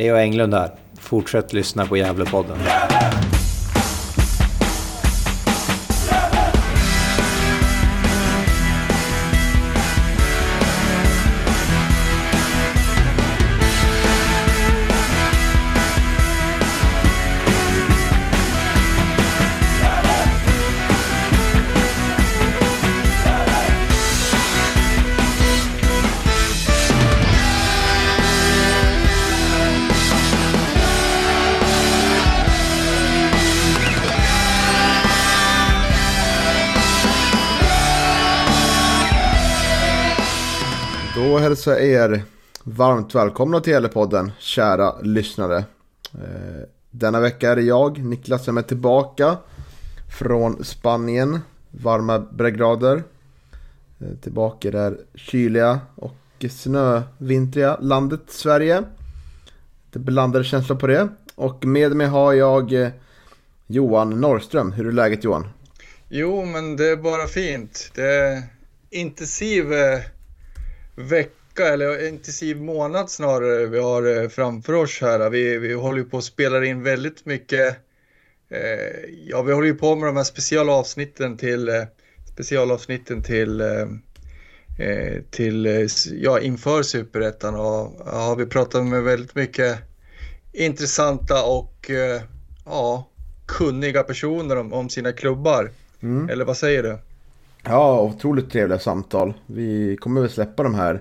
Leo Englund här. Fortsätt lyssna på Gävlepodden. Hälsa er varmt välkomna till Gällepodden, kära lyssnare. Eh, denna vecka är det jag, Niklas, som är tillbaka från Spanien. Varma breddgrader. Eh, tillbaka i det här kyliga och snövintriga landet Sverige. Det blandade känslor på det. Och med mig har jag eh, Johan Norrström. Hur är läget Johan? Jo, men det är bara fint. Det är intensiv vecka vecka, eller intensiv månad snarare, vi har eh, framför oss här. Vi, vi håller på att spela in väldigt mycket. Eh, ja, vi håller ju på med de här specialavsnitten till eh, specialavsnitten till eh, eh, till, ja, inför Superettan och ja, vi pratar med väldigt mycket intressanta och ja, kunniga personer om, om sina klubbar. Mm. Eller vad säger du? Ja, otroligt trevliga samtal. Vi kommer väl släppa de här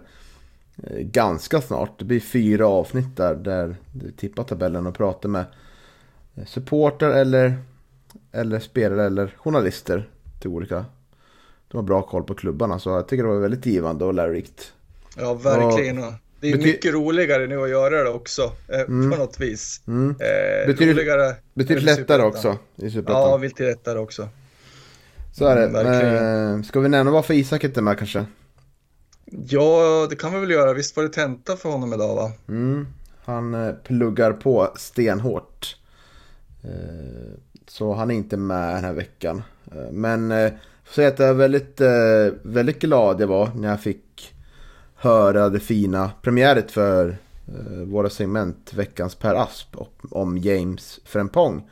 ganska snart. Det blir fyra avsnitt där, där vi tippar tabellen och pratar med eh, supporter eller, eller spelare eller journalister till olika. De har bra koll på klubbarna så jag tycker det var väldigt givande och lärorikt. Ja, verkligen. Och Det är mycket roligare nu att göra det också, eh, på något vis. Mm. Eh, Betyder- roligare. Betydligt lättare också i Ja, Superettan. vill till lättare också. så är det. mm. Eh, ska vi nämna varför Isak inte är med kanske? Ja, det kan vi väl göra. Visst var det tenta för honom idag, va? Mm, han eh, pluggar på stenhårt. Eh, så han är inte med den här veckan. Eh, men jag får säga att jag är väldigt, väldigt glad jag var när jag fick höra det fina premiäret för våra segment Veckans Per Asp om James Frempong.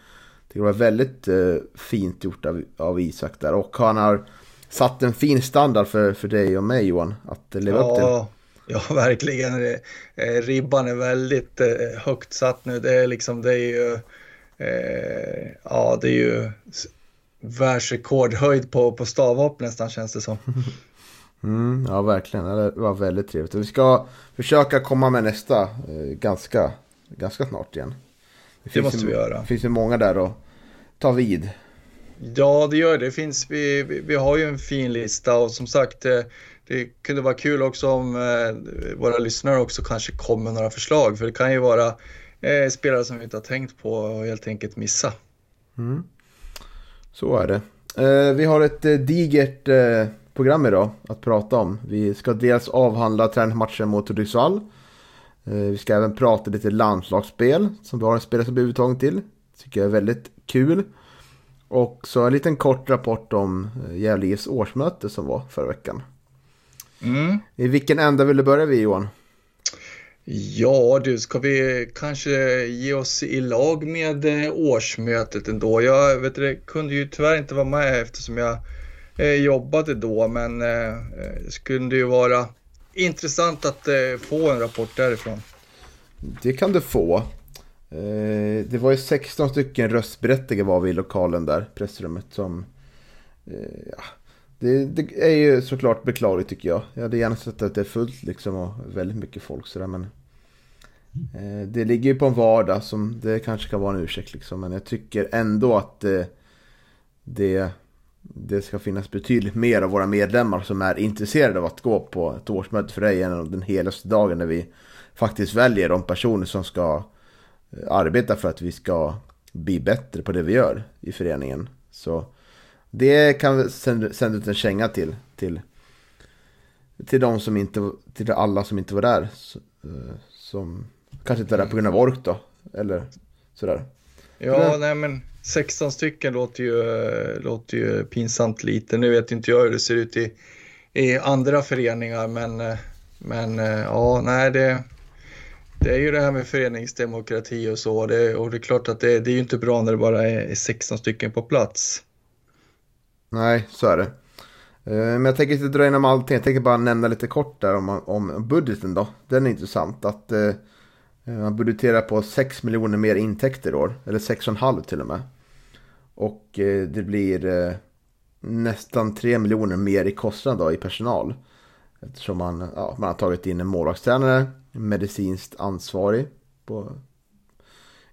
Det var väldigt fint gjort av, av Isak där och han har satt en fin standard för, för dig och mig Johan att leva upp till. Ja, ja, verkligen. Eh, Ribban är väldigt eh, högt satt nu. Det är liksom, det är ju, eh, ja, det är ju världsrekordhöjd på, på stavhopp nästan känns det som. Mm, ja, verkligen. Det var väldigt trevligt. Och vi ska försöka komma med nästa eh, ganska, ganska snart igen. Det finns måste ju, vi göra. Det finns ju många där att ta vid. Ja, det gör det. det finns, vi, vi, har ju en fin lista och som sagt, eh, det kunde vara kul också om eh, våra lyssnare också kanske kommer med några förslag. För det kan ju vara eh, spelare som vi inte har tänkt på och helt enkelt missa. Mm. Så är det. Vi har ett digert program idag att prata om. Vi ska dels avhandla träningsmatchen mot Hudiksvall. Vi ska även prata lite landslagsspel som vi har en spelare som blivit uttagen till. Tycker jag är väldigt kul. Och så en liten kort rapport om eh, Gävle IFs årsmöte som var förra veckan. Mm. I vilken ända vill du börja vid Johan? Ja du, ska vi kanske ge oss i lag med eh, årsmötet ändå? Jag vet, det kunde ju tyvärr inte vara med eftersom jag eh, jobbade då, men det skulle ju vara intressant att få en rapport därifrån. Det kan du få. Eh, det var ju 16 stycken röstberättigade var vi i lokalen där, pressrummet som... Eh, ja, det, det är ju såklart beklagligt tycker jag. Jag hade gärna sett att det är fullt liksom och väldigt mycket folk sådär men... Eh, det ligger ju på en vardag som det kanske kan vara en ursäkt liksom men jag tycker ändå att eh, det, det ska finnas betydligt mer av våra medlemmar som är intresserade av att gå på ett årsmöte för dig än den helaste dagen när vi faktiskt väljer de personer som ska arbeta för att vi ska bli bättre på det vi gör i föreningen. Så det kan vi sända, ut en känga till, till, till de som inte, till alla som inte var där. Eh, Som kanske inte var där på grund av ork då, eller sådär. Ja, Det- nej men 16 stycken låter ju, eh, låter ju pinsamt lite. Nu vet inte jag hur det ser ut i, i andra föreningar, men, eh, men ja, nej det, det är ju det här med föreningsdemokrati och så. Det, och det är klart att det, det är ju inte bra när det bara är 16 stycken på plats. Nej, så är det. Eh, men jag tänker inte dra igenom allting. Jag tänker bara nämna lite kort där om, om budgeten då. Den är intressant. Att eh, man budgeterar på 6 miljoner mer intäkter i år. Eller 6,5 till och med. Och eh, det blir eh, nästan 3 miljoner mer i kostnad då, i personal. Eftersom man, ja, man har tagit in en målvaktstränare, medicinskt ansvarig på,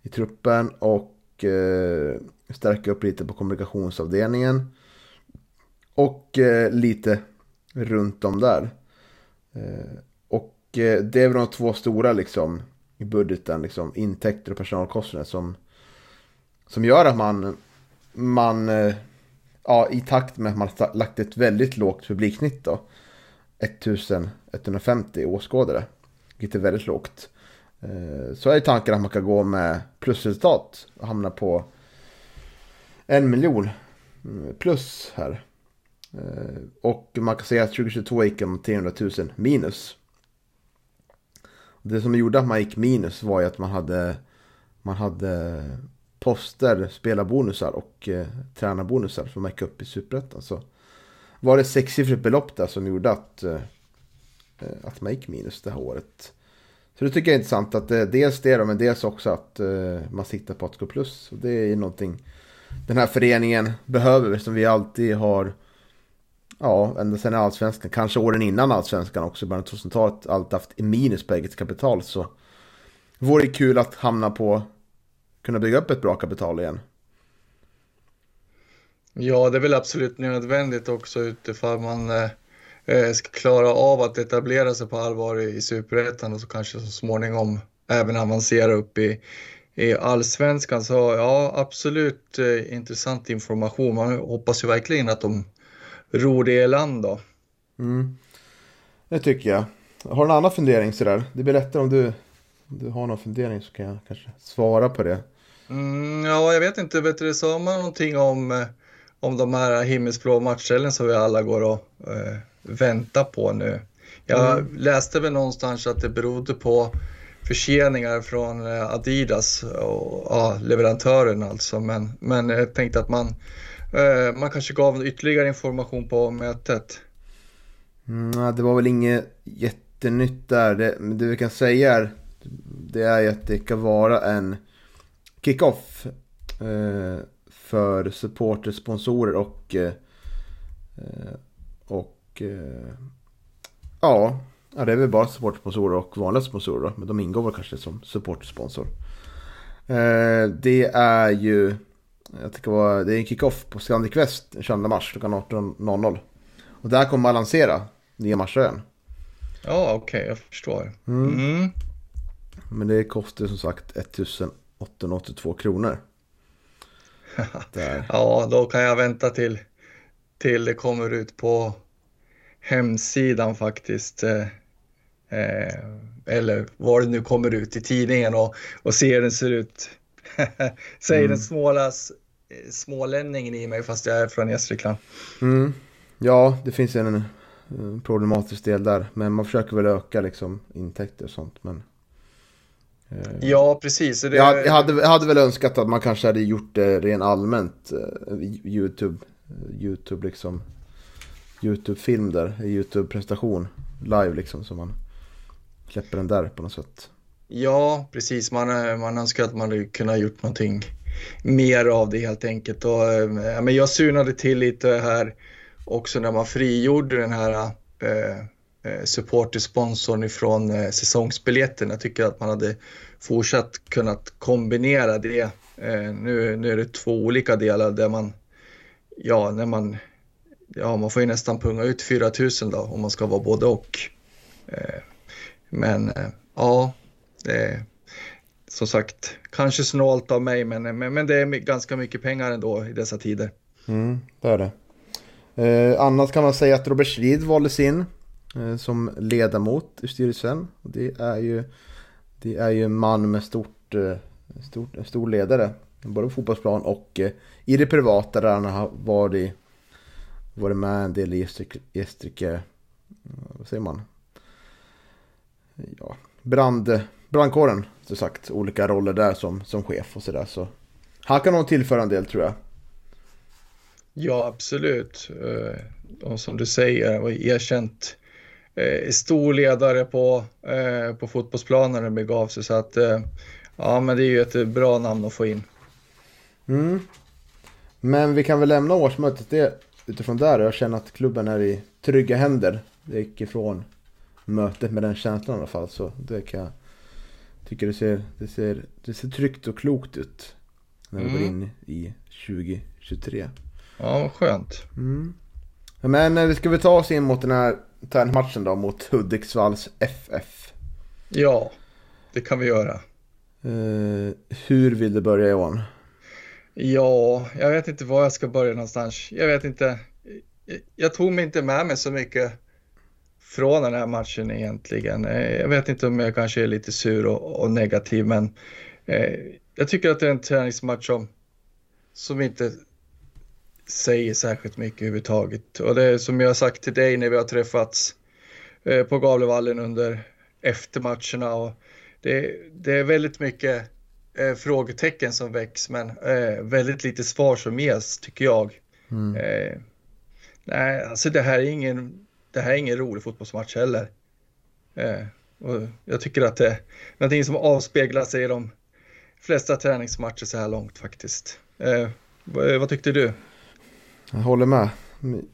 i truppen och eh, stärka upp lite på kommunikationsavdelningen. Och eh, lite runt om där. Eh, och eh, det är väl de två stora liksom i budgeten, liksom intäkter och personalkostnader som, som gör att man, man eh, ja, i takt med att man har lagt ett väldigt lågt publiksnitt då. 1150 åskådare. Vilket är väldigt lågt. Eh, så är tanken att man kan gå med plusresultat och hamna på en miljon mm, plus här. Eh, och man kan säga att 2022 gick om 300 000 minus. Det som gjorde att man gick minus var ju att man hade, man hade poster, spelarbonusar och eh, tränarbonusar som gick upp i superettan. Så var det sexsiffrigt belopp där som gjorde att, eh, Eh, att man gick minus det här året. Så det tycker jag är intressant att eh, dels det men dels också att eh, man siktar på att gå plus. Och det är någonting den här föreningen behöver som vi alltid har Ja, ända sedan allsvenskan, kanske åren innan allsvenskan också, början av 2000-talet, alltid haft minus på eget kapital. Så vore det kul att hamna på, kunna bygga upp ett bra kapital igen. Ja, det är väl absolut nödvändigt också utifrån man eh, ska klara av att etablera sig på allvar i Superettan och så kanske så småningom även avancera upp i, i allsvenskan. Så ja, absolut eh, intressant information. Man hoppas ju verkligen att de ror det i land då. Mm. Det tycker jag. Har du någon annan fundering sådär? Det blir lättare om du, om du har någon fundering så kan jag kanske svara på det. Mm, ja, jag vet inte. Vet du, sa man någonting om, eh, om de här himmelsblå matchställen som vi alla går och eh, väntar på nu? Jag mm. läste väl någonstans att det berodde på förseningar från eh, Adidas och ja, leverantören alltså. Men, men jag tänkte att man Eh, man kanske gav ytterligare information på mötet. Mm, det var väl inget jättenytt där. Det, det vi kan säga är, det är att det kan vara en kickoff eh, för supporter, sponsorer och, eh, och eh, ja, det är väl bara supportersponsorer och vanliga sponsorer men de ingår väl kanske som supportersponsor. Eh, det är ju jag tycker det, var, det är en kickoff på Scandic West den 22 mars klockan 18.00. Och där kommer man lansera nya matcher Ja, okej, okay, jag förstår. Mm. Mm. Men det kostar som sagt 1882 kronor. ja, då kan jag vänta till, till det kommer ut på hemsidan faktiskt. Eh, eh eller var det nu kommer ut i tidningen och, och se hur den ser ut. Säger mm. den smålas, smålänningen i mig fast jag är från Gästrikland. Mm. Ja, det finns en, en problematisk del där. Men man försöker väl öka liksom, intäkter och sånt. Men, eh, ja, precis. Det... Jag, hade, jag hade väl önskat att man kanske hade gjort det rent allmänt. Eh, YouTube, YouTube liksom. YouTube-film där, Youtube-presentation Live liksom. Så man släpper den där på något sätt. Ja, precis. Man, eh, man önskar att man hade kunnat gjort någonting mer av det helt enkelt. Och, ja, men jag sunade till lite här också när man frigjorde den här eh, eh, supportersponsorn ifrån eh, säsongsbiljetten. Jag tycker att man hade fortsatt kunnat kombinera det. Eh, nu, nu är det två olika delar där man, ja, när man, ja, man får ju nästan punga ut 4 000 då om man ska vara både och. Eh, men eh, ja, det som sagt, kanske snålt av mig, men, men, men det är ganska mycket pengar ändå i dessa tider. Mm, det är det. Eh, annars kan man säga att Robert Strid valdes in eh, som ledamot i styrelsen. Det är ju, det är ju en man med stort, eh, stort, stor ledare, både på fotbollsplan och eh, i det privata där han har varit, varit med en del i Gästrike, vad säger man? Ja, brand brandkåren, så sagt. Olika roller där som, som chef och sådär. Så han kan nog tillföra en del tror jag. Ja, absolut. Eh, och som du säger, var erkänt eh, stor ledare på, eh, på fotbollsplanen när det begav sig. Så att, ja, men det är ju ett bra namn att få in. Mm. Men vi kan väl lämna årsmötet det, utifrån där. Jag känner att klubben är i trygga händer. Det gick ifrån mötet med den känslan i alla fall. Så det kan jag tycker det ser, det ser, det ser tryggt och klokt ut. När vi mm. går in i 2023. Ja, skönt. Mm. Men eh, ska vi ta oss in mot den här matchen då mot Hudiksvalls FF? Ja, det kan vi göra. Uh, hur vill du börja Johan? Ja, jag vet inte var jag ska börja någonstans. Jag vet inte. Jag tog mig inte med mig så mycket från den här matchen egentligen. Eh, jag vet inte om jag kanske är lite sur och, och negativ, men eh, jag tycker att det är en träningsmatch som, som inte säger särskilt mycket överhuvudtaget. Och det är som jag har sagt till dig när vi har träffats eh, på Gavlevallen under eftermatcherna. Och det, det är väldigt mycket eh, frågetecken som väcks, men eh, väldigt lite svar som ges, tycker jag. Mm. Eh, nej, alltså det här är ingen, det här är ingen rolig fotbollsmatch heller. Eh, och jag tycker att det är någonting som avspeglar sig i de flesta träningsmatcher så här långt faktiskt. Eh, vad, vad tyckte du? Jag håller med.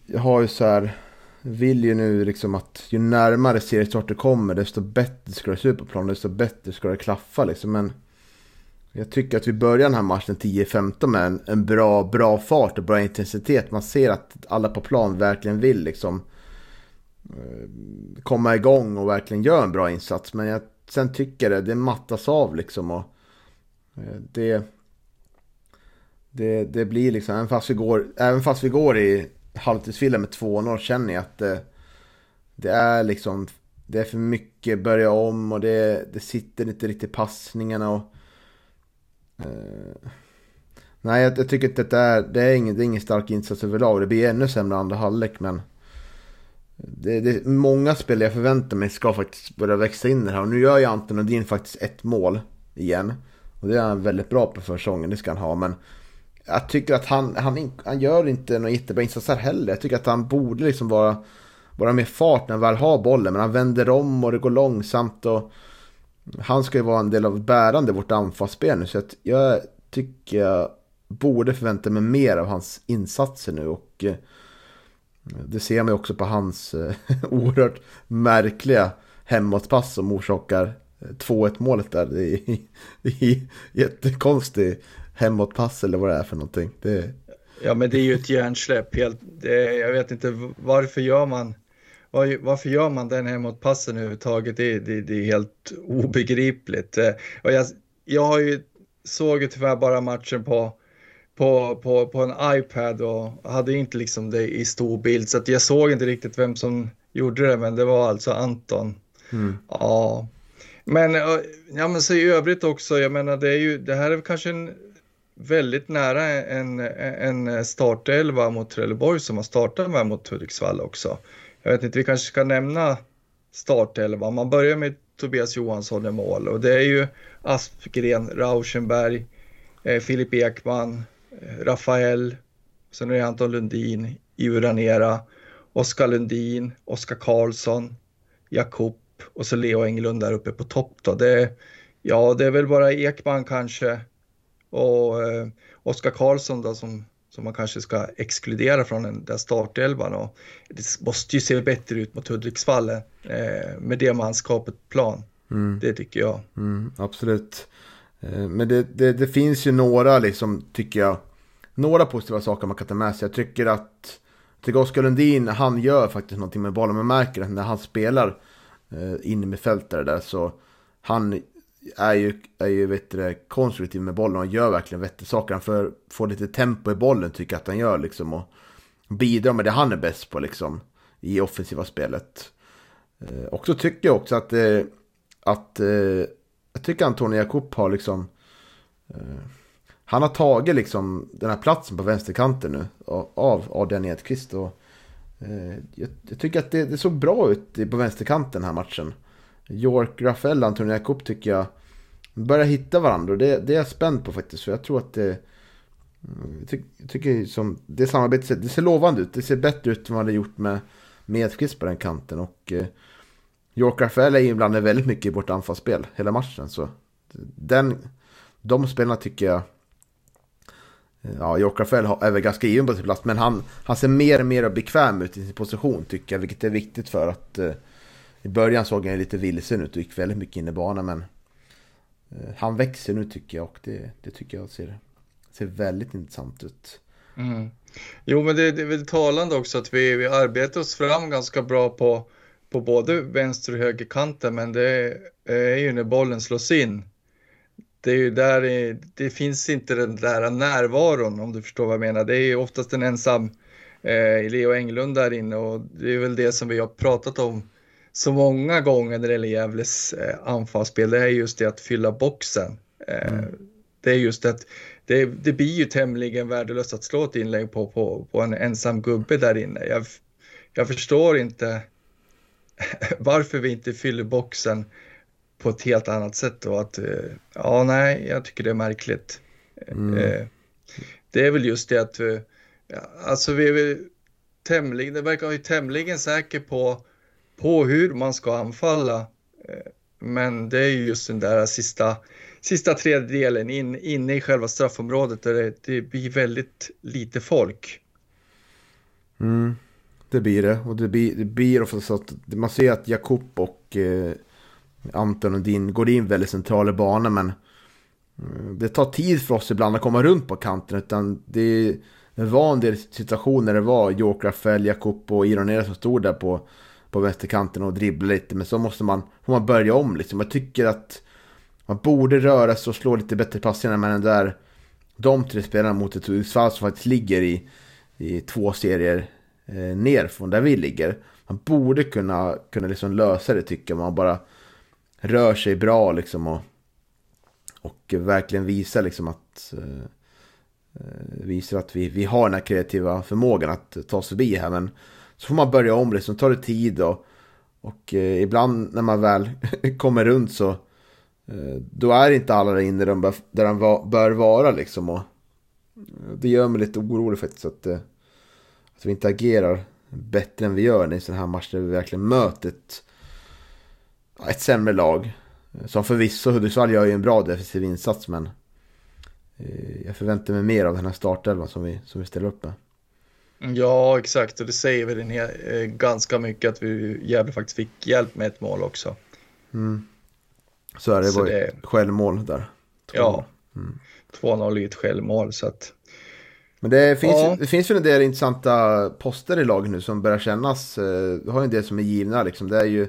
Jag har ju så här, vill ju nu liksom att ju närmare seriestart det kommer desto bättre ska det se ut på planen, desto bättre ska det klaffa liksom. Men jag tycker att vi börjar den här matchen 10-15 med en, en, bra, bra fart och bra intensitet. Man ser att alla på plan verkligen vill liksom eh, komma igång och verkligen göra en bra insats. Men jag, sen tycker jag det, det mattas av liksom. Och eh, det, det, det blir liksom, även fast vi går, även fast vi går i halvtidsfilen med 2-0 känner jag att det, det är liksom, det är för mycket börja om och det, det sitter inte riktigt i passningarna och Eh, nej, jag, jag, tycker att det är, det är, ingen, det är ingen stark insats överlag. Det blir ännu sämre andra halvlek, men... Det, det, många spel jag förväntar mig ska faktiskt börja växa in i det här. Och nu gör ju Anton Nordin faktiskt ett mål igen. Och det är han väldigt bra på försäsongen, det ska han ha. Men jag tycker att han, han, han gör inte några jättebra insatser heller. Jag tycker att han borde liksom vara, vara med fart när han väl har bollen. Men han vänder om och det går långsamt. Och han ska ju vara en del av bärande vårt anfallsspel nu. Så att jag tycker jag borde förvänta mig mer av hans insatser nu. Och eh, det ser man ju också på hans eh, oerhört märkliga hemåtpass som orsakar eh, 2-1-målet där. Det är, det hemåtpass eller vad det är för någonting. Det... Ja men det är ju ett hjärnsläpp. Helt, det, jag vet inte varför gör man varför gör man den hemåtpassen överhuvudtaget? Det, det, det är helt obegripligt. Eh, och jag, jag har ju, såg ju tyvärr bara matchen på, på, på, på en iPad och hade inte liksom det i stor bild så att jag såg inte riktigt vem som gjorde det men det var alltså Anton. Mm. Ja. Men, ja, men så i övrigt också, jag menar det är ju, det här är kanske en väldigt nära en, en startelva mot Trelleborg som har startat med mot Hudiksvall också. Jag vet inte, vi kanske ska nämna startelvan. Man börjar med Tobias Johansson i mål och det är ju Aspgren, Rauschenberg, eh, Filip Ekman, eh, Rafael, sen är det Anton Lundin, Iuranera, Oskar Lundin, Oskar Karlsson, Jakob och så Leo Englund där uppe på topp då. Det, ja, det är väl bara Ekman kanske och eh, Oskar Karlsson då som, som man kanske ska exkludera från den där startelvan. Och det måste ju se bättre ut mot Hudiksvall eh, med det manskapet plan. Mm. Det tycker jag. Mm, absolut. Eh, men det, det, det, finns ju några, liksom, tycker jag, några positiva saker man kan ta med sig. Jag tycker att tycker Oskar Lundin, han gör faktiskt någonting med bollen. Man märker att när han spelar eh, in med fältare där så han är ju, är ju vet du, konstruktiv med bollen och gör verkligen vettiga saker. Han får, får lite tempo i bollen tycker jag att han gör liksom. Och bidrar med det han är bäst på liksom. I offensiva spelet. Eh, och så tycker jag också att, eh, att eh, jag tycker Antonio Jakob har liksom eh, han har tagit liksom den här platsen på vänsterkanten nu av Adrian Edqvist. Och, eh, jag, jag, tycker att det, det såg bra ut på vänsterkanten den här matchen. York, Rafael, Antonio Jakob tycker jag börjar hitta varandra. Och det, det är jag spänd på faktiskt. För jag tror att det... Jag ty, tycker som det samarbetet det ser lovande ut. Det ser bättre ut än vad det gjort med Medqvist på den kanten. Och eh, York Rafael är inblandad väldigt mycket i vårt anfallsspel hela matchen. Så den, de spelarna tycker jag... Eh, ja, York Rafael är väl ganska given på sin plats. Men han, han ser mer och mer bekväm ut i sin position tycker jag. Vilket är viktigt för att... Eh, i början såg han lite vilsen ut och gick väldigt mycket in i banan. Men eh, han växer nu tycker jag. Och det, det tycker jag ser, ser väldigt intressant ut. Mm. Jo, men det, det är väl talande också att vi, vi arbetar oss fram ganska bra på, på både vänster och högerkanten, men det är ju när bollen slås in. Det är ju där det, det finns inte den där närvaron om du förstår vad jag menar. Det är ju oftast en ensam eh, Leo Englund där inne och det är väl det som vi har pratat om så många gånger när det gäller Gävles eh, anfallsspel. Det är just det att fylla boxen. Eh, mm. Det är just att det, det blir ju tämligen värdelöst att slå ett inlägg på, på, på en ensam gubbe där inne. Jag, jag förstår inte varför vi inte fyller boxen på ett helt annat sätt och att, eh, ja nej, jag tycker det är märkligt. Mm. Det är väl just det att, alltså vi är väl tämligen, det verkar ju tämligen säker på, på hur man ska anfalla. Eh, men det är ju just den där sista sista tredjedelen in, inne i själva straffområdet där det, det blir väldigt lite folk. Mm, det blir det. Och det blir, det blir ofta så att man ser att Jakob och eh, Anton och Din går in väldigt centrala banor men eh, det tar tid för oss ibland att komma runt på kanten utan det, det var en del situationer det var Joker Rafael, Jakob och Ironera som stod där på, på vänsterkanten och dribbla lite men så måste man, får man börja om liksom. Jag tycker att man borde röra sig och slå lite bättre passningar med den där de tre spelarna mot ett Hudiksvall som faktiskt ligger i, i två serier eh, ner från där vi ligger. Man borde kunna, kunna liksom lösa det tycker jag man bara rör sig bra liksom och, och verkligen visar liksom att eh, eh visar att vi, vi har den här kreativa förmågan att ta oss förbi här men så får man börja om liksom, tar det tid och, och eh, ibland när man väl kommer runt så Eh, då är inte alla där inne där de bör vara liksom. Och eh, det gör mig lite orolig faktiskt att, eh, att vi inte agerar bättre än vi gör i sådana här matcher där vi verkligen möter ett, ett sämre lag. Som förvisso Hudiksvall gör ju en bra defensiv insats men eh, jag förväntar mig mer av den här startelvan som vi, som vi ställer upp med. Ja, exakt. Och det säger väl en hel, ganska mycket att vi jävligt faktiskt fick hjälp med ett mål också. Mm. Så är det, så var det självmål där. Ja, mm. 2-0 i ett självmål så att. Men det finns, ja. det finns väl en del intressanta poster i laget nu som börjar kännas. Eh, vi har ju en del som är givna liksom. Det är ju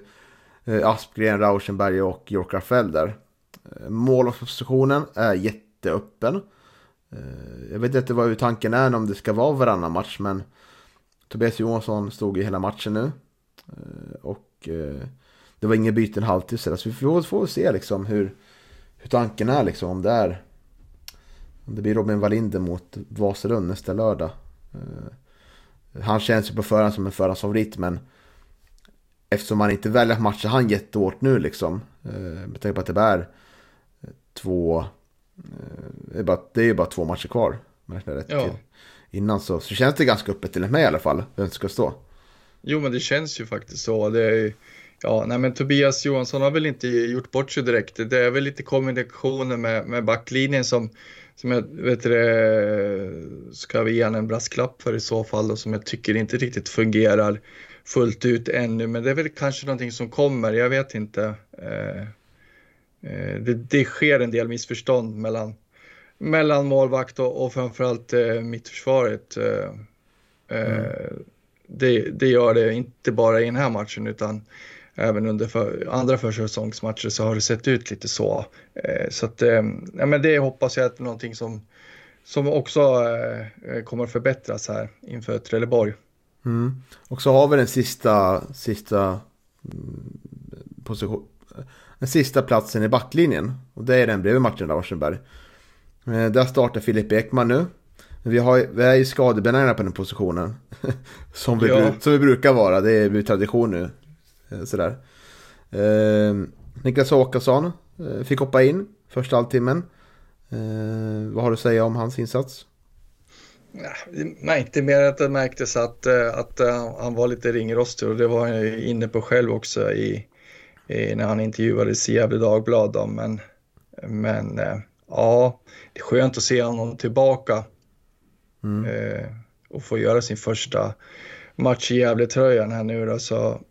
eh, Aspgren, Rauschenberg och York Rafael där. Eh, målpositionen är jätteöppen. Eh, jag vet inte vad tanken är om det ska vara varannan match men Tobias Johansson stod i hela matchen nu. Eh, och eh, det var ingen byten halvtid så, så vi får, får se liksom hur, hur tanken är liksom om det är om det blir Robin Wallinder mot Vasalund nästa lördag. Han känns ju på förhand som en förhandsfavorit men eftersom han inte väljer att matcha han jättehårt nu liksom. Med tanke på att det är två, det, är bara, det är bara två matcher kvar. Rätt ja. till. Innan så, så känns det ganska öppet till mig i alla fall, vem ska stå. Jo men det känns ju faktiskt så. Det är Ja, nej men Tobias Johansson har väl inte gjort bort sig direkt. Det är väl lite kombinationer med, med backlinjen som, som jag vet det, ska vi ge en brasklapp för i så fall och som jag tycker inte riktigt fungerar fullt ut ännu. Men det är väl kanske någonting som kommer, jag vet inte. Eh, eh, det, det sker en del missförstånd mellan, mellan målvakt och, och framförallt eh, mittförsvaret. Eh, eh mm. det, det gör det inte bara i den här matchen utan även under för, andra försäsongsmatcher så har det sett ut lite så. Eh, så att, eh, ja, men det hoppas jag är någonting som, som också eh, kommer att förbättras här inför Trelleborg. Mm. Och så har vi den sista, sista mm, position, den sista platsen i backlinjen. Och det är den bredvid Martin Rauschenberg. Där startar Filip Ekman nu. Vi, har, vi är ju skadebenägna på den positionen. som, vi, ja. som vi brukar vara, det är tradition nu. Eh, sådär. Eh, Niklas Åkesson eh, fick hoppa in första halvtimmen. Eh, vad har du att säga om hans insats? Jag märkte mer att det märktes att, eh, att eh, han var lite ringrostig och det var han inne på själv också i när han intervjuades i Gefle Dagblad. Då. Men, men eh, ja, det är skönt att se honom tillbaka mm. eh, och få göra sin första match i Gävle-tröjan här nu då. Så,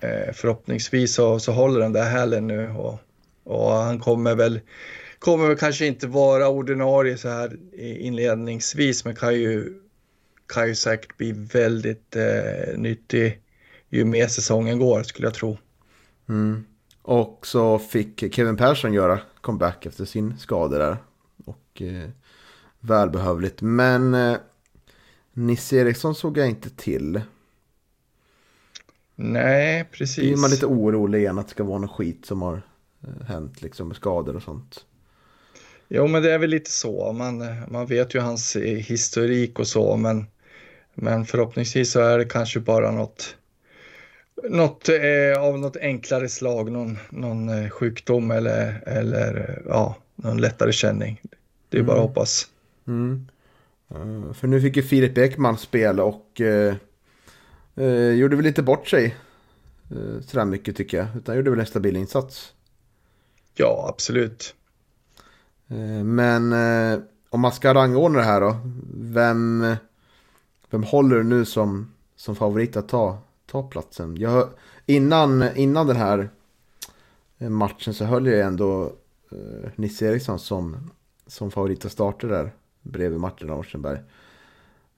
eh, förhoppningsvis så, så håller den där hälen nu och, och han kommer väl kommer väl kanske inte vara ordinarie så här inledningsvis men kan ju, kan ju säkert bli väldigt eh, nyttig ju mer säsongen går skulle jag tro. Mm. Och så fick Kevin Persson göra comeback efter sin skada där. Och eh, välbehövligt. Men eh, Nisse Eriksson såg jag inte till. Nej, precis. Är man lite orolig igen att det ska vara något skit som har eh, hänt liksom med skador och sånt. Jo, men det är väl lite så. Man, man vet ju hans historik och så, men, men förhoppningsvis så är det kanske bara något, något eh, av något enklare slag, någon, någon eh, sjukdom eller, eller ja, någon lättare känning. Det är mm. bara att hoppas. Mm. Uh, för nu fick ju Filip Ekman spel och uh, uh, gjorde väl lite bort sig uh, sådär mycket tycker jag. Utan gjorde väl en stabil insats. Ja, absolut. Men om man ska rangordna det här då. Vem, vem håller du nu som, som favorit att ta, ta platsen? Jag, innan, innan den här eh, matchen så höll jag ändå uh, Nisse Eriksson som, som favorit att starta där. Bredvid Martin Rauschenberg.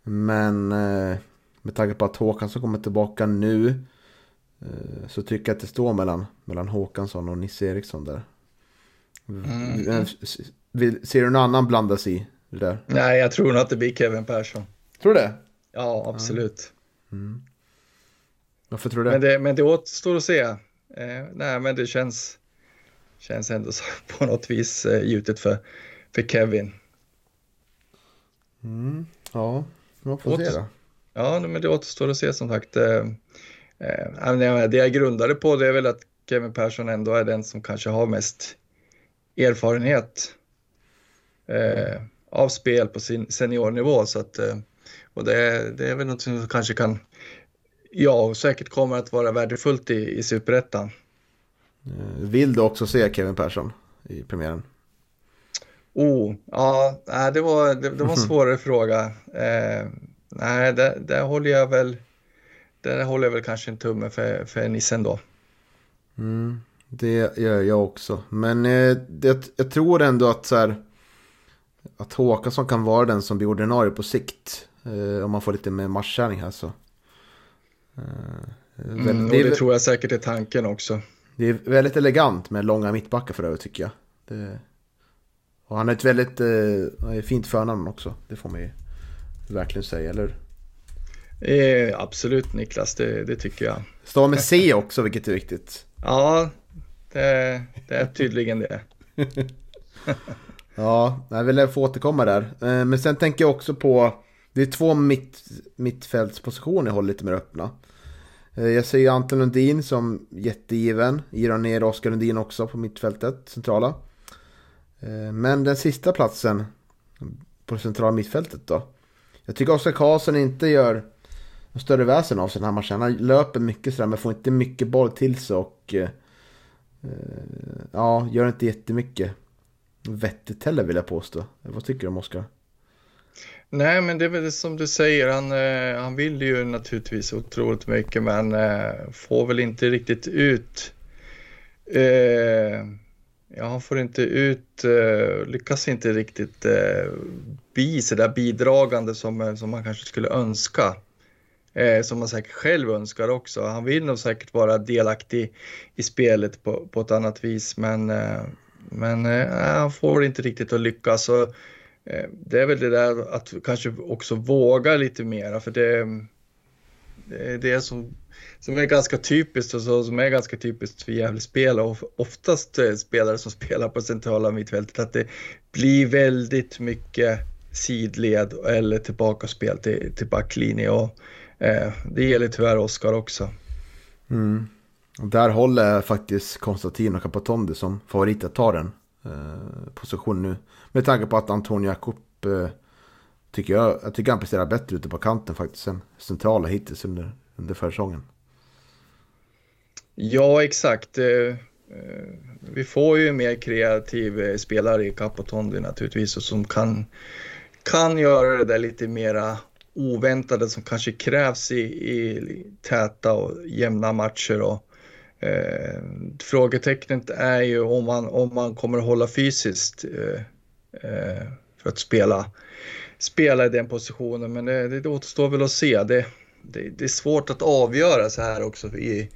Men uh, med tanke på att Håkansson kommer tillbaka nu. Uh, så tycker jag att det står mellan, mellan Håkansson och Nisse Eriksson där. Mm. Ser du någon annan blanda sig i det där? Nej, jag tror nog att det blir Kevin Persson. Tror du det? Ja, absolut. Mm. Varför tror du det? Men det, men det återstår att se. Eh, nej, men det känns, känns ändå så på något vis eh, gjutet för, för Kevin. Mm. Ja, man får Åter... se då. Ja, men det återstår att se som sagt. Eh, eh, det jag grundade på det är väl att Kevin Persson ändå är den som kanske har mest erfarenhet eh, av spel på sin seniornivå. Så att, eh, och det, det är väl något som kanske kan, ja, och säkert kommer att vara värdefullt i, i superettan. Eh, vill du också se Kevin Persson i premiären? Oh, ja, det var, det, det var en svårare fråga. Eh, nej, det, det håller jag väl, det håller jag väl kanske en tumme för, för Nissen då. Mm, det gör jag också. Men eh, det, jag tror ändå att så här, att Håkansson kan vara den som blir ordinarie på sikt. Eh, om man får lite mer matchkärning här så. Eh, mm, det, det tror jag säkert är tanken också. Det är väldigt elegant med långa mittbackar för övrigt tycker jag. Det, och han är ett väldigt eh, fint förnamn också. Det får man ju verkligen säga, eller eh, Absolut Niklas, det, det tycker jag. Stavar med C också, vilket är viktigt. Ja, det, det är tydligen det. Ja, jag vill få återkomma där. Eh, men sen tänker jag också på, det är två mitt, mittfältspositioner jag håller lite mer öppna. Eh, jag ser Anton Lundin som jättegiven. Girar ner Oskar Lundin också på mittfältet, centrala. Eh, men den sista platsen på det centrala mittfältet då. Jag tycker Oskar Karlsson inte gör något större väsen av sig den här matchen. Han löper mycket sådär men får inte mycket boll till sig och eh, ja, gör inte jättemycket vettigt heller vill jag påstå. Vad tycker du om Oskar? Nej, men det är väl som du säger, han, eh, han vill ju naturligtvis otroligt mycket men eh, får väl inte riktigt ut eh, Ja, han får inte ut, eh, lyckas inte riktigt eh, bli så där bidragande som, eh, som man kanske skulle önska. Eh, som man säkert själv önskar också. Han vill nog säkert vara delaktig i spelet på, på ett annat vis, men eh, men eh, han får inte riktigt att lyckas. Och, Eh, det är väl det där att kanske också våga lite mera för det, det är det som, som är ganska typiskt och så, som är ganska typiskt för Gävle-spel och oftast eh, spelare som spelar på centrala mittfältet att det blir väldigt mycket sidled eller tillbakaspel till, till backlinje och eh, det gäller tyvärr Oskar också. Mm. Där håller faktiskt Konstantin och Capatondi som favorit att ta den Eh, position nu. Med tanke på att Antonio Jakob eh, tycker jag, jag tycker han presterar bättre ute på kanten faktiskt än centrala hittills under, under försäsongen. Ja, exakt. Eh, vi får ju mer kreativ spelare i Capotondi naturligtvis och som kan, kan göra det där lite mera oväntade som kanske krävs i, i täta och jämna matcher. Och, eh, frågetecknet är ju om man, om man kommer att hålla fysiskt eh, eh, för att spela, spela i den positionen. Men det, det återstår väl att se. Det, det, det är svårt att avgöra så här också i,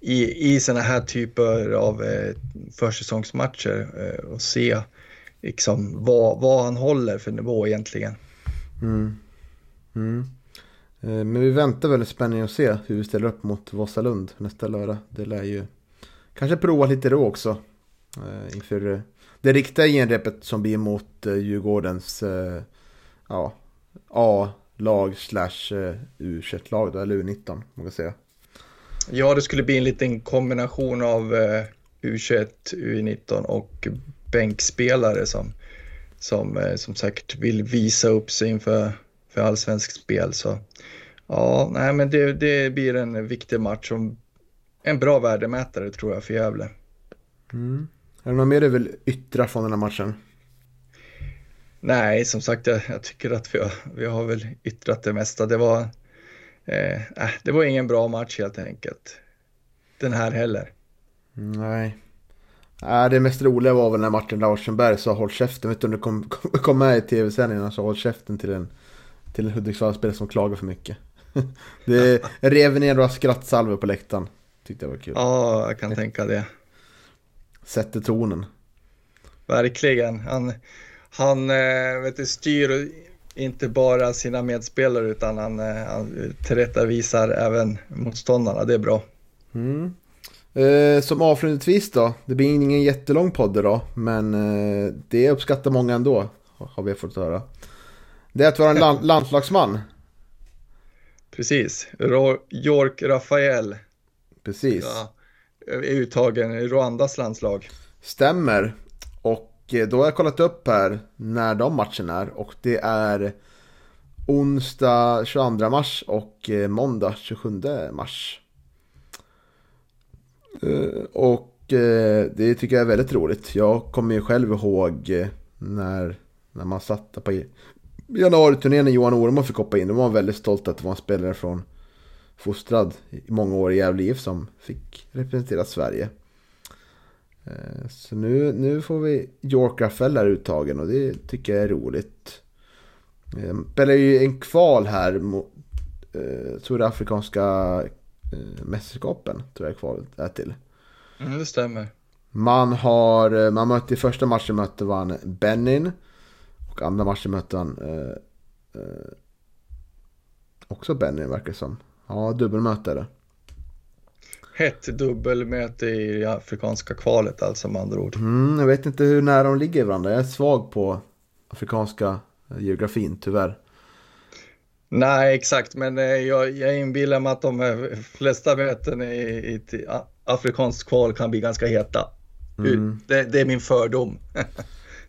i, i sådana här typer av eh, försäsongsmatcher eh, och se liksom, vad, vad han håller för nivå egentligen. Mm. Mm. Eh, men vi väntar väldigt spänning att se hur vi ställer upp mot Vasalund nästa lördag. Det lär ju kanske prova lite då också. Eh, inför eh, det riktiga genrepet som blir mot Djurgårdens ja, A-lag slash U21-lag eller U19, man kan säga. Ja, det skulle bli en liten kombination av U21, U19 och bänkspelare som, som, som säkert vill visa upp sig inför för allsvenskt spel. Så ja, nej, men det, det blir en viktig match och en bra värdemätare tror jag för Gävle. Mm. Är det något mer du vill yttra från den här matchen? Nej, som sagt, jag, jag tycker att vi har, vi har väl yttrat det mesta. Det var eh, äh, det var ingen bra match helt enkelt. Den här heller. Nej. Äh, det mest roliga var väl när Martin Larsenberg sa håll käften. Vet du om du kom, kom med i tv-sändningen och sa håll käften till en, till en Hudiksvallspelare som klagar för mycket. det rev ner några skrattsalvor på läktaren. Tyckte jag var kul. Ja, jag kan tänka det. Sätter tonen. Verkligen. Han, han eh, vet du, styr inte bara sina medspelare utan han, eh, han tillrättavisar även motståndarna. Det är bra. Mm. Eh, som avslutningsvis då, det blir ingen jättelång podd idag, men eh, det uppskattar många ändå, har vi fått höra. Det är att vara en land landslagsman. Precis, York Rafael. Precis. Ja, är uttagen i Rwandas landslag. Stämmer. Och Eh, då har jag kollat upp här när de matcherna är och det är onsdag 22 mars och eh, måndag 27 mars. Eh, och det tycker jag är väldigt roligt. Jag kommer ju själv ihåg när, när man satt på januari-turnén när Johan Oremo fick hoppa in. Då var man väldigt stolt att det var en spelare från fostrad i många år i Gävle IF som fick representera Sverige. Eh, så nu, nu får vi York Rafael här uttagen och det tycker jag är roligt. Eh, spelar ju en kval här mot eh, tror det afrikanska eh, mästerskapen. Tror jag kvalet är till. Mm, det stämmer. Man har, man mötte i första matchen mötte man Benin. Och andra matchen mötte han eh, eh, också Benin verkar som. Ja, dubbelmöte är det hett dubbelmöte i afrikanska kvalet alltså med andra ord. Mm, jag vet inte hur nära de ligger varandra. Jag är svag på afrikanska geografin tyvärr. Nej, exakt, men eh, jag, jag inbillar mig att de eh, flesta möten i, i afrikanskt kval kan bli ganska heta. Mm. Det, det, är min fördom.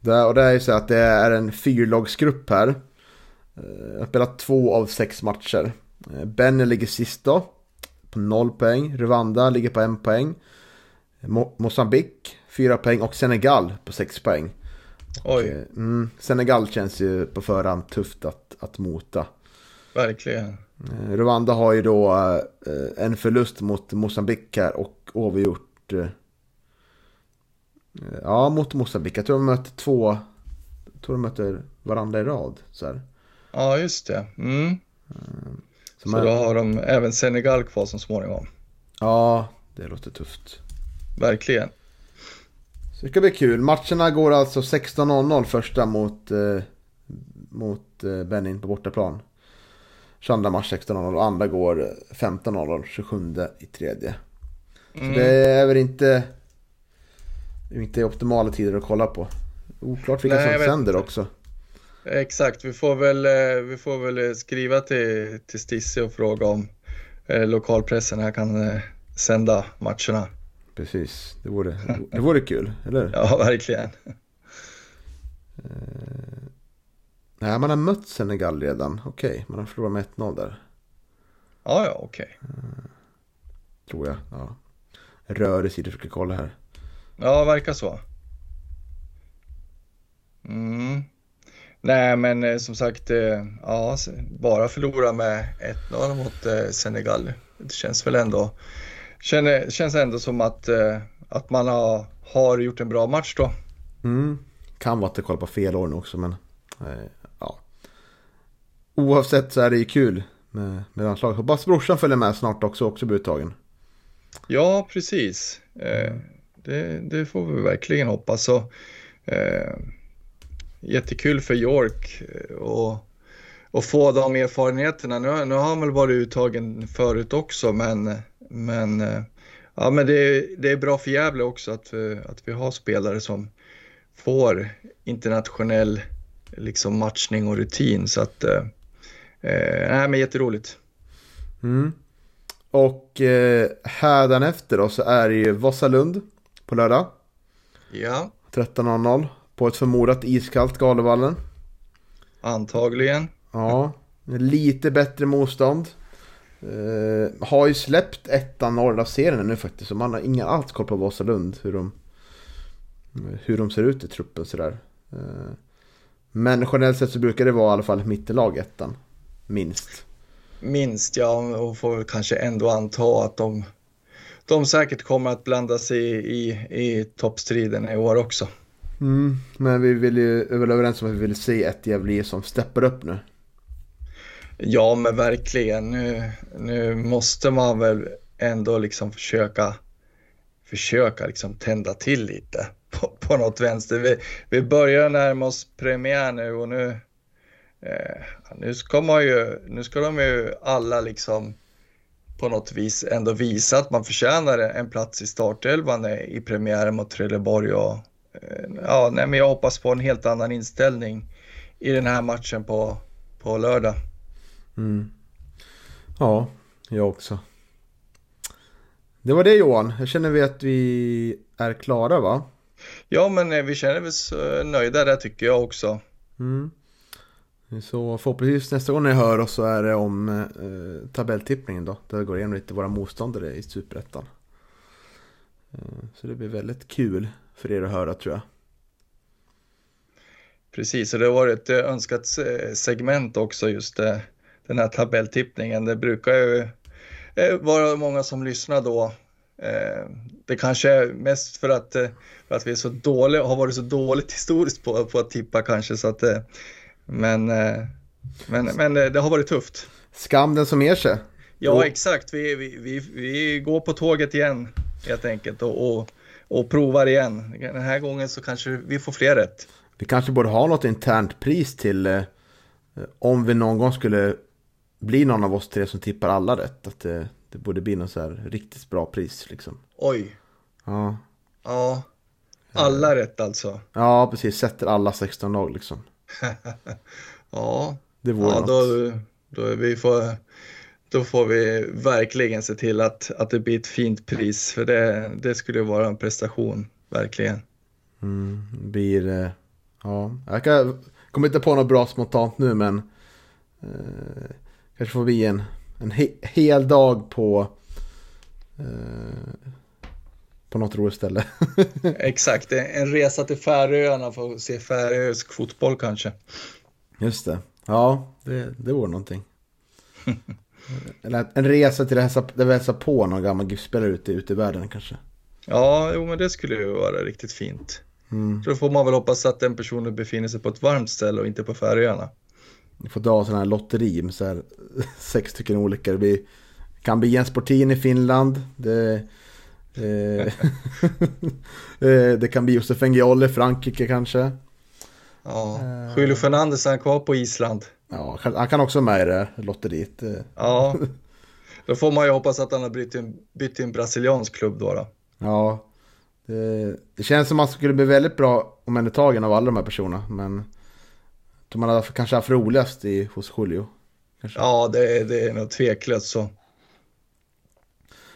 det, och det är ju så att det är en fyrlagsgrupp här. Jag eh, har spelat två av sex matcher. Benny ligger sist då på 0 poäng. Rwanda ligger på 1 poäng. Mo Mosambik 4 poäng och Senegal på 6 poäng. Oj. Och, mm, Senegal känns ju på förhand tufft att, att mota. Verkligen. Eh, Rwanda har ju då eh, en förlust mot Mosambik här och avgjort. Ja, mot Mosambik. Jag tror de möter två. Jag tror de möter varandra i rad. Så här. Ja, just det. Mm. Så, så då har de även Senegal kvar som småningom. Ja, det låter tufft. Verkligen. Så det ska bli kul. Matcherna går alltså 16.00 första mot, eh, mot eh, Benin på bortaplan. 22 mars 16.00 och andra går 15.00 27 i tredje. Så mm. det är väl inte, inte optimala tider att kolla på. Oklart vilka Nej, som sänder också. Exakt, vi får väl, eh, vi får väl skriva till, till Stissi och fråga om eh, lokalpressen här kan, eh, sända matcherna. Precis, det vore, det vore kul, eller Ja, verkligen. Nej, man har mött Senegal redan. Okej, man har förlorat med 1-0 där. Ja, ja, okej. Tror jag. Ja. Rör i försöker kolla här. Ja, verkar så. Mm. Nej, men eh, som sagt, eh, ja, bara förlora med 1-0 mot eh, Senegal. Det känns väl ändå, känner, känns ändå som att, att man har, har gjort en bra match då. Mm. Kan vara att jag kollar på fel år nu också, men ja. Oavsett så är det ju kul med, med landslaget. Hoppas brorsan följer med snart också, också blir uttagen. Ja, precis. Eh, det, det får vi verkligen hoppas. Så, eh, jättekul för York eh, och, och få de erfarenheterna. Nu, nu har han väl varit uttagen förut också, men, men, eh, ja, men det, det är bra för Gävle också att, eh, att vi har spelare som får internationell liksom, matchning och rutin. Så att, eh, eh nej, men jätteroligt. Mm. Och eh, hädanefter då så är det ju Vasalund på lördag. Ja, 13.00 på ett förmodat iskallt Galevallen. antagligen. Ja, lite bättre motstånd. Eh, har ju släppt ettan Norrlandsserien nu faktiskt. Så man har ingen alls koll på Vasalund. Hur de, hur de ser ut i truppen sådär. Eh, men generellt sett så brukar det vara i alla fall mittenlag ettan. Minst. Minst ja, och får kanske ändå anta att de, de säkert kommer att blanda sig i, i, i toppstriden i år också. Mm, men vi vill ju, är väl överens om att vi vill se ett Gävle som steppar upp nu. Ja, men verkligen. Nu, nu måste man väl ändå liksom försöka, försöka liksom tända till lite på, på något vänster. Vi, vi börjar närma oss premiär nu och nu, eh, nu ska man ju, nu ska de ju alla liksom på något vis ändå visa att man förtjänar en plats i startelvan i premiären mot Trelleborg och eh, ja, nej, men jag hoppas på en helt annan inställning i den här matchen på, på lördag. Mm. Ja, jag också. Det var det Johan. Jag känner vi att vi är klara va? Ja, men eh, vi känner oss eh, nöjda där tycker jag också. Mm. Så förhoppningsvis nästa gång ni hör oss så är det om eh, tabelltippningen då. Där vi går igenom lite våra motståndare i Superettan. Eh, så det blir väldigt kul för er att höra tror jag. Precis, och det har varit ett eh, önskat eh, segment också just eh, den här tabelltippningen. Det brukar ju eh, vara många som lyssnar då. Det kanske är mest för att, för att vi är så dåliga, har varit så dåligt historiskt på, på att tippa kanske. Så att, men, eh, men, men eh, det har varit tufft. Skam den som ger sig. Ja, exakt. Vi, vi, vi, vi går på tåget igen helt enkelt och, och, och provar igen. Den här gången så kanske vi får fler rätt. Vi kanske borde ha något internt pris till eh, om vi någon gång skulle bli någon av oss tre som tippar alla rätt. Att det, det borde bli något så här riktigt bra pris liksom. Oj, Ja, ja. Alla rätt alltså. ja precis. Sätter alla 16 lag liksom. Ja, Det vore ja något. då, då, vi får, då får vi verkligen se till att, att det blir ett fint pris. För det, det skulle vara en prestation, verkligen. Mm, blir... Eh, ja, jag kan, kommer inte på något bra spontant nu men... Eh, kanske får bli en, en he, hel dag på... Eh, på något roligt ställe. Exakt, en resa till Färöarna för att se färöisk fotboll kanske. Just det. Ja, det, det vore någonting. Eller en resa till det hälsa, på någon gammal GIF-spelare ute, ute i världen kanske. Ja, jo, men det skulle ju vara riktigt fint. Mm. Så då får man väl hoppas att den personen befinner sig på ett varmt ställe och inte på Färöarna. Vi får dra sådana här lotteri med så här sex stycken olika. Det blir, kan bli Jens Portin i Finland. Det, det kan bli Josef Engiol i Frankrike kanske. Ja, Eh. Julio Fernandez är han kvar på Island. Ja, han- han kan också vara med i det lotteriet. Eh, Ja, då får man ju hoppas att han har bytt till en, bytt till en brasiliansk klubb då. då. Ja, det, det känns som att man skulle bli väldigt bra omhändertagen av alla de här personerna. Men jag tror man hade kanske haft roligast i, hos Julio. Kanske. Ja, det, det är nog tveklöst så.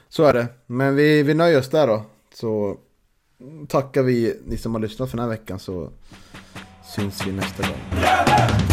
Så är det. Men vi, vi nöjer oss där då. Så tackar vi ni som har lyssnat för den här veckan så syns vi nästa gång.